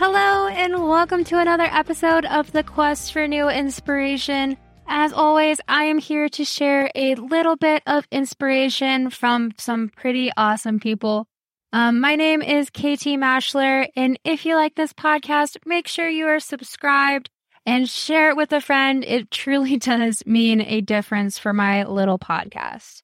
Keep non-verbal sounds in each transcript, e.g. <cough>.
Hello, and welcome to another episode of the Quest for New Inspiration. As always, I am here to share a little bit of inspiration from some pretty awesome people. Um, my name is KT Mashler, and if you like this podcast, make sure you are subscribed and share it with a friend. It truly <laughs> does mean a difference for my little podcast.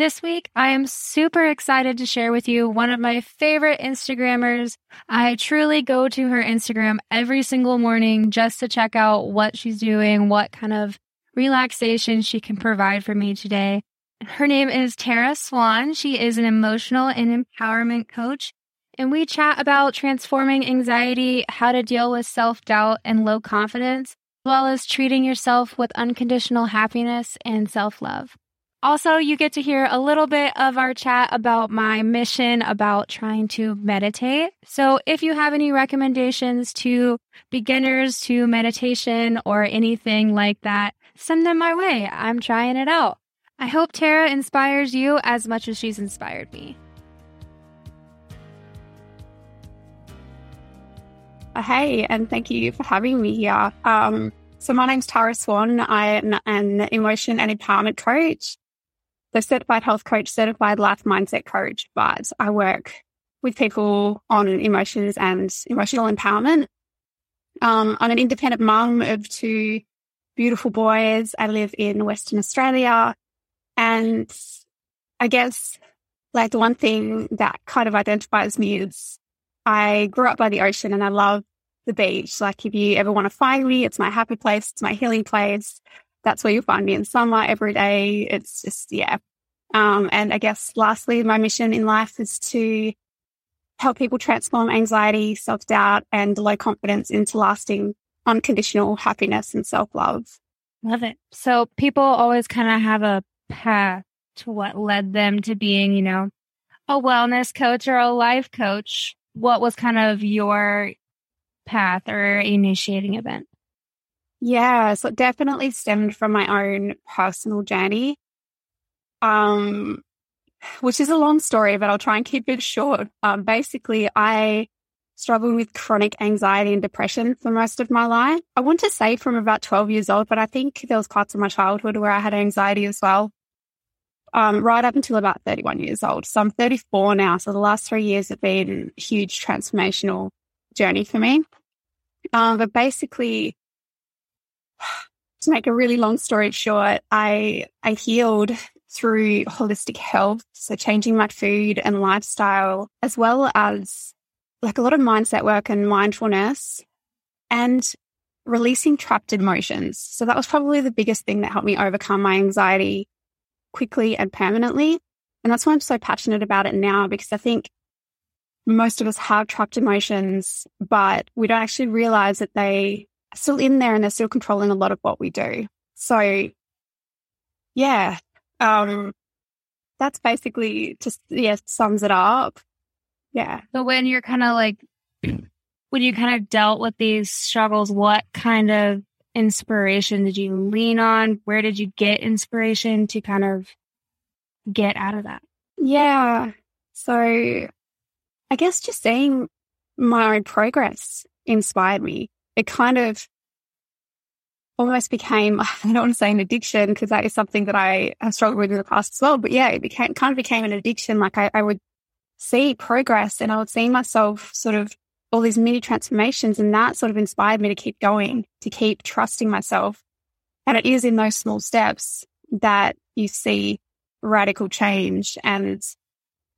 This week, I am super excited to share with you one of my favorite Instagrammers. I truly go to her Instagram every single morning just to check out what she's doing, what kind of relaxation she can provide for me today. Her name is Tara Swann. She is an emotional and empowerment coach. And we chat about transforming anxiety, how to deal with self doubt and low confidence, as well as treating yourself with unconditional happiness and self love. Also, you get to hear a little bit of our chat about my mission about trying to meditate. So, if you have any recommendations to beginners to meditation or anything like that, send them my way. I'm trying it out. I hope Tara inspires you as much as she's inspired me. Hey, and thank you for having me here. Um, so my name's Tara Swann. I'm an emotion and empowerment coach the certified health coach, certified life mindset coach, but I work with people on emotions and emotional empowerment. Um, I'm an independent mum of two beautiful boys. I live in Western Australia. And I guess like the one thing that kind of identifies me is I grew up by the ocean and I love the beach. Like if you ever want to find me, it's my happy place. It's my healing place that's where you'll find me in summer every day. It's just, yeah. Um, and I guess lastly, my mission in life is to help people transform anxiety, self doubt, and low confidence into lasting unconditional happiness and self love. Love it. So people always kind of have a path to what led them to being, you know, a wellness coach or a life coach. What was kind of your path or initiating event? Yeah, so it definitely stemmed from my own personal journey. Um, which is a long story, but I'll try and keep it short. Um, basically, I struggled with chronic anxiety and depression for most of my life. I want to say from about 12 years old, but I think there was parts of my childhood where I had anxiety as well. Um, right up until about 31 years old. So I'm 34 now. So the last three years have been a huge transformational journey for me. Um, but basically, to make a really long story short, I, I healed through holistic health. So changing my food and lifestyle, as well as like a lot of mindset work and mindfulness and releasing trapped emotions. So that was probably the biggest thing that helped me overcome my anxiety quickly and permanently. And that's why I'm so passionate about it now because I think most of us have trapped emotions, but we don't actually realize that they still in there and they're still controlling a lot of what we do. So yeah, um, that's basically just, yeah, sums it up. Yeah. So when you're kind of like, when you kind of dealt with these struggles, what kind of inspiration did you lean on? Where did you get inspiration to kind of get out of that? Yeah. So I guess just seeing my own progress inspired me. It kind of almost became, <laughs> I don't want to say an addiction because that is something that I have struggled with in the past as well. But yeah, it became kind of became an addiction. Like I, I would see progress and I would see myself sort of all these mini transformations and that sort of inspired me to keep going, to keep trusting myself. And it is in those small steps that you see radical change and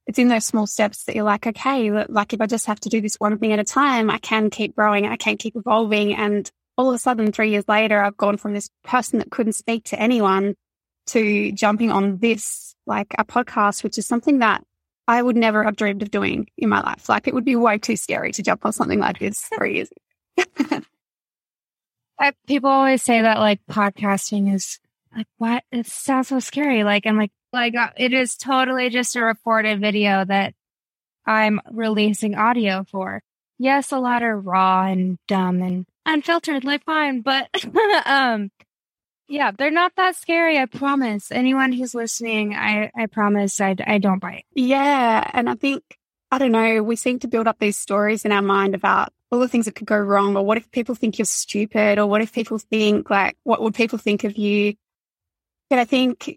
it's in those small steps that you're like, okay, like if I just have to do this one thing at a time, I can keep growing, I can keep evolving and all of a sudden, three years later, I've gone from this person that couldn't speak to anyone to jumping on this, like a podcast, which is something that I would never have dreamed of doing in my life. Like it would be way too scary to jump on something like this three years <laughs> People always say that like podcasting is like, what? It sounds so scary. Like, I'm like, like uh, it is totally just a recorded video that I'm releasing audio for. Yes, a lot are raw and dumb and unfiltered like mine, but <laughs> um yeah, they're not that scary, I promise. Anyone who's listening, I I promise I I don't bite. Yeah, and I think I don't know, we seem to build up these stories in our mind about all the things that could go wrong, or what if people think you're stupid, or what if people think like, what would people think of you? But I think,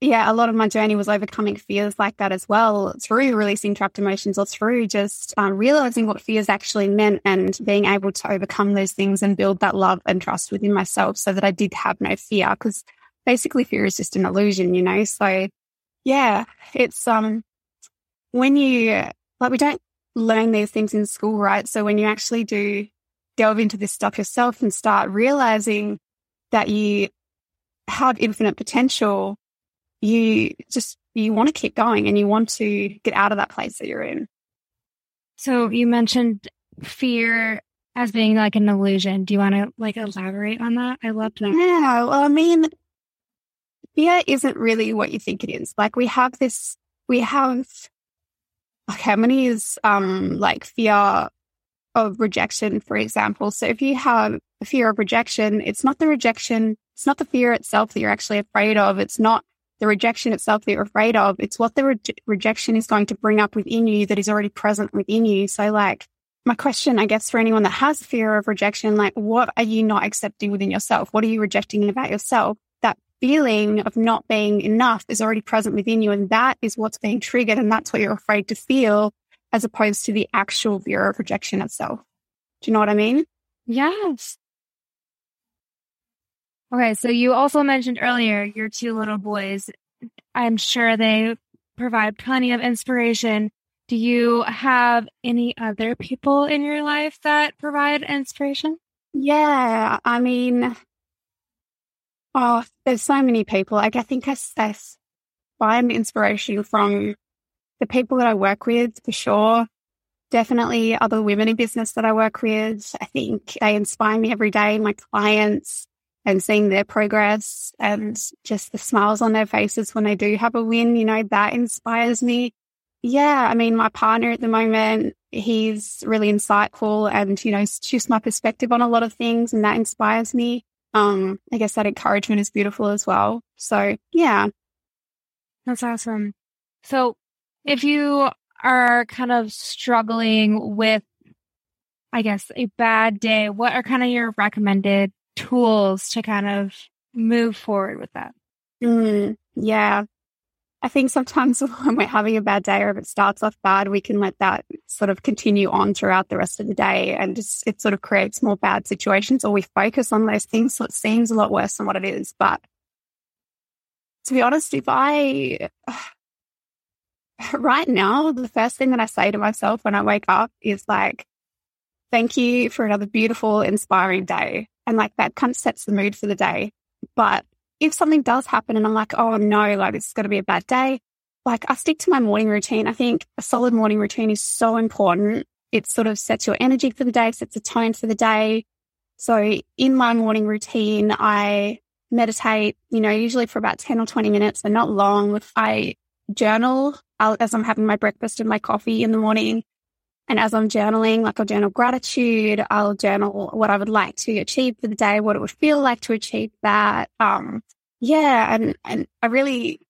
yeah, a lot of my journey was overcoming fears like that as well through releasing trapped emotions or through just um, realizing what fears actually meant and being able to overcome those things and build that love and trust within myself so that I did have no fear because basically fear is just an illusion, you know? So yeah, it's, um, when you, like, we don't learn these things in school, right? So when you actually do delve into this stuff yourself and start realizing that you have infinite potential, you just, you want to keep going and you want to get out of that place that you're in. So you mentioned fear as being like an illusion. Do you want to like elaborate on that? I love that. Yeah. Well, I mean, fear isn't really what you think it is. Like we have this, we have, okay, how many is um like fear of rejection, for example. So if you have a fear of rejection, it's not the rejection, it's not the fear itself that you're actually afraid of. It's not the rejection itself that you're afraid of. It's what the re- rejection is going to bring up within you that is already present within you. So like my question, I guess, for anyone that has fear of rejection, like what are you not accepting within yourself? What are you rejecting about yourself? That feeling of not being enough is already present within you. And that is what's being triggered. And that's what you're afraid to feel as opposed to the actual fear of rejection itself. Do you know what I mean? Yes. Okay. So you also mentioned earlier your two little boys. I'm sure they provide plenty of inspiration. Do you have any other people in your life that provide inspiration? Yeah. I mean, Oh, there's so many people. Like I think I, I find inspiration from the people that I work with for sure. Definitely other women in business that I work with. I think they inspire me every day, my clients and seeing their progress and just the smiles on their faces when they do have a win, you know, that inspires me. Yeah. I mean, my partner at the moment, he's really insightful and, you know, shifts my perspective on a lot of things and that inspires me um, I guess that encouragement is beautiful as well. So yeah. That's awesome. So if you are kind of struggling with, I guess, a bad day, what are kind of your recommended tools to kind of move forward with that? Mm, yeah. I think sometimes <laughs> when we're having a bad day or if it starts off bad, we can let that sort of continue on throughout the rest of the day and just, it sort of creates more bad situations or we focus on those things so it seems a lot worse than what it is. But to be honest, if I, <sighs> right now, the first thing that I say to myself when I wake up is like, thank you for another beautiful, inspiring day. And like that kind of sets the mood for the day. But if something does happen and I'm like, oh no, like is going to be a bad day, like I stick to my morning routine. I think a solid morning routine is so important. It sort of sets your energy for the day, sets a tone for the day. So in my morning routine, I meditate, you know, usually for about 10 or 20 minutes and not long. I journal as I'm having my breakfast and my coffee in the morning. And as I'm journaling, like I'll journal gratitude, I'll journal what I would like to achieve for the day, what it would feel like to achieve that. Um, yeah. And, and I really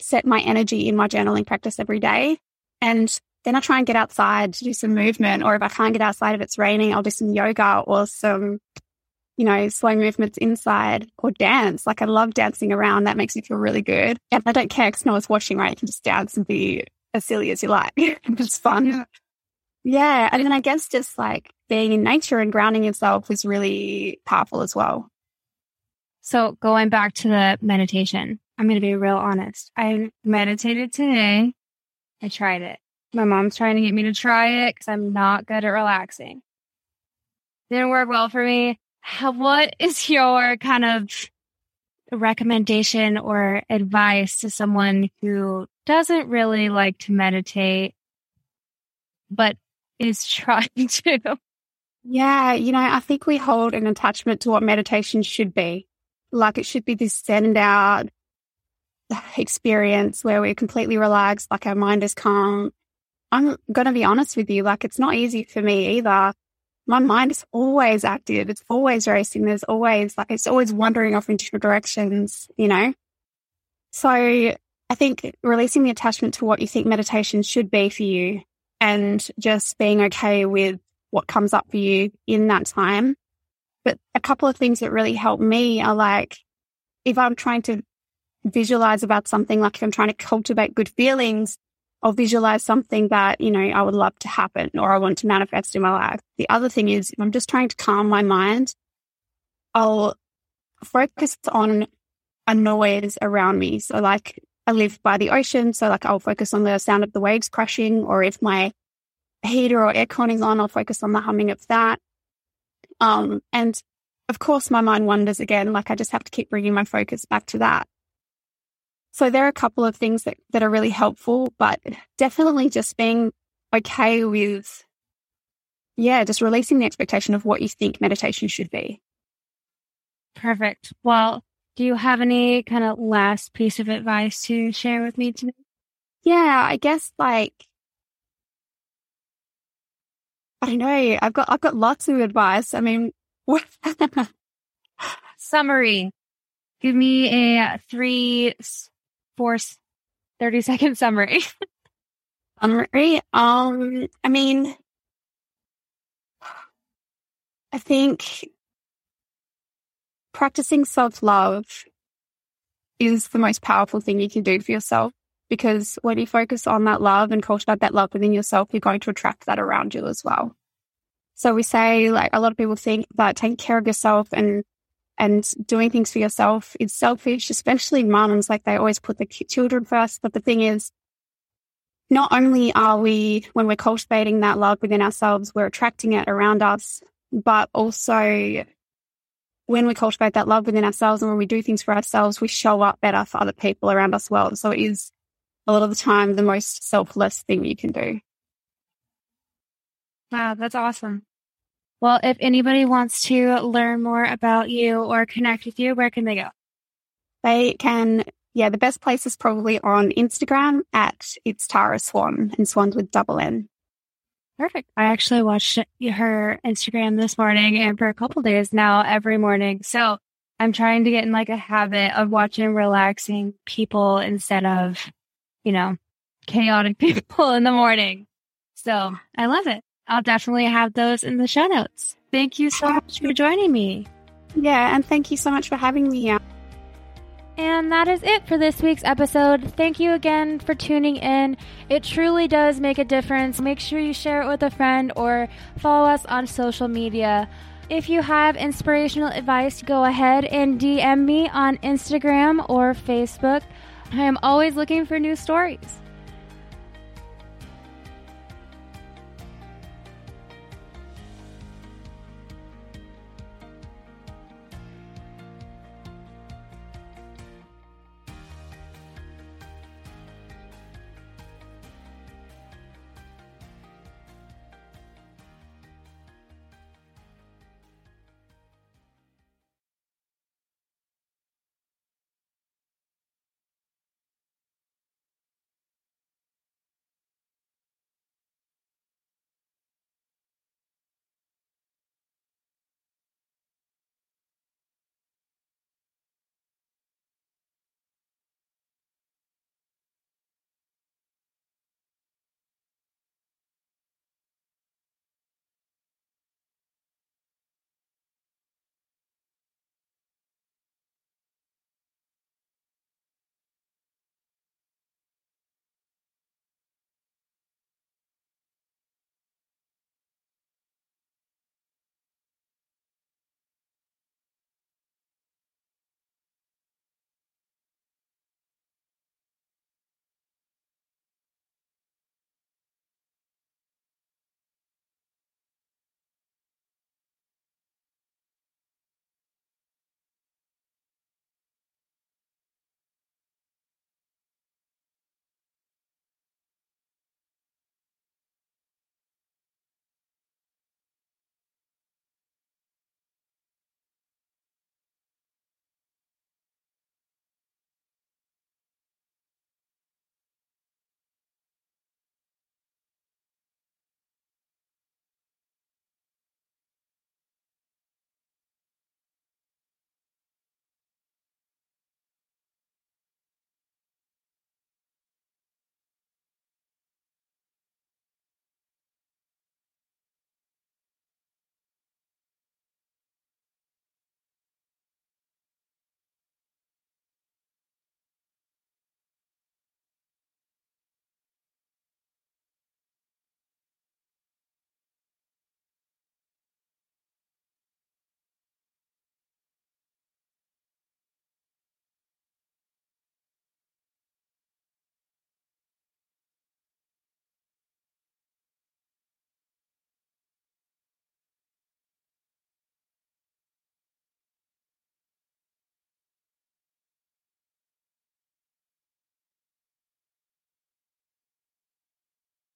set my energy in my journaling practice every day. And then I try and get outside to do some movement. Or if I can't get outside, if it's raining, I'll do some yoga or some, you know, slow movements inside or dance. Like I love dancing around. That makes me feel really good. And I don't care because no one's watching, right? You can just dance and be as silly as you like. <laughs> it's fun. Yeah. And then I guess just like being in nature and grounding yourself is really powerful as well. So going back to the meditation, I'm going to be real honest. I meditated today. I tried it. My mom's trying to get me to try it because I'm not good at relaxing. Didn't work well for me. What <laughs> is your kind of recommendation or advice to someone who doesn't really like to meditate, but is trying <laughs> to. Yeah, you know, I think we hold an attachment to what meditation should be. Like it should be this stand out <sighs> experience where we're completely relaxed, like our mind is calm. I'm going to be honest with you, like it's not easy for me either. My mind is always active. It's always racing. There's always like, it's always wandering off in different directions, you know? So I think releasing the attachment to what you think meditation should be for you and just being okay with what comes up for you in that time. But a couple of things that really help me are like, if I'm trying to visualize about something, like if I'm trying to cultivate good feelings, I'll visualize something that, you know, I would love to happen or I want to manifest in my life. The other thing is if I'm just trying to calm my mind, I'll focus on a noise around me. So like I live by the ocean. So like I'll focus on the sound of the waves crashing or if my heater or aircon is on, I'll focus on the humming of that. Um, and of course my mind wanders again. Like I just have to keep bringing my focus back to that. So there are a couple of things that, that are really helpful, but definitely just being okay with, yeah, just releasing the expectation of what you think meditation should be. Perfect. Well, do you have any kind of last piece of advice to share with me today? Yeah, I guess like I don't know. I've got I've got lots of advice. I mean, <laughs> summary. Give me a three, four, 30 second summary. <laughs> summary. Um, I mean, I think practicing self love is the most powerful thing you can do for yourself because when you focus on that love and cultivate that love within yourself, you're going to attract that around you as well. So we say like a lot of people think that taking care of yourself and and doing things for yourself is selfish, especially moms. Like they always put the children first. But the thing is, not only are we, when we're cultivating that love within ourselves, we're attracting it around us, but also when we cultivate that love within ourselves and when we do things for ourselves, we show up better for other people around us well. So it is a lot of the time the most selfless thing you can do. Wow, that's awesome. Well, if anybody wants to learn more about you or connect with you, where can they go? They can, yeah, the best place is probably on Instagram at it's Tara Swann and Swann's with double N. Perfect. I actually watched her Instagram this morning and for a couple days now every morning. So I'm trying to get in like a habit of watching relaxing people instead of, you know, chaotic <laughs> people in the morning. So I love it. I'll definitely have those in the show notes. Thank you so much for joining me. Yeah, and thank you so much for having me here. And that is it for this week's episode. Thank you again for tuning in. It truly does make a difference. Make sure you share it with a friend or follow us on social media. If you have inspirational advice, go ahead and DM me on Instagram or Facebook. I am always looking for new stories.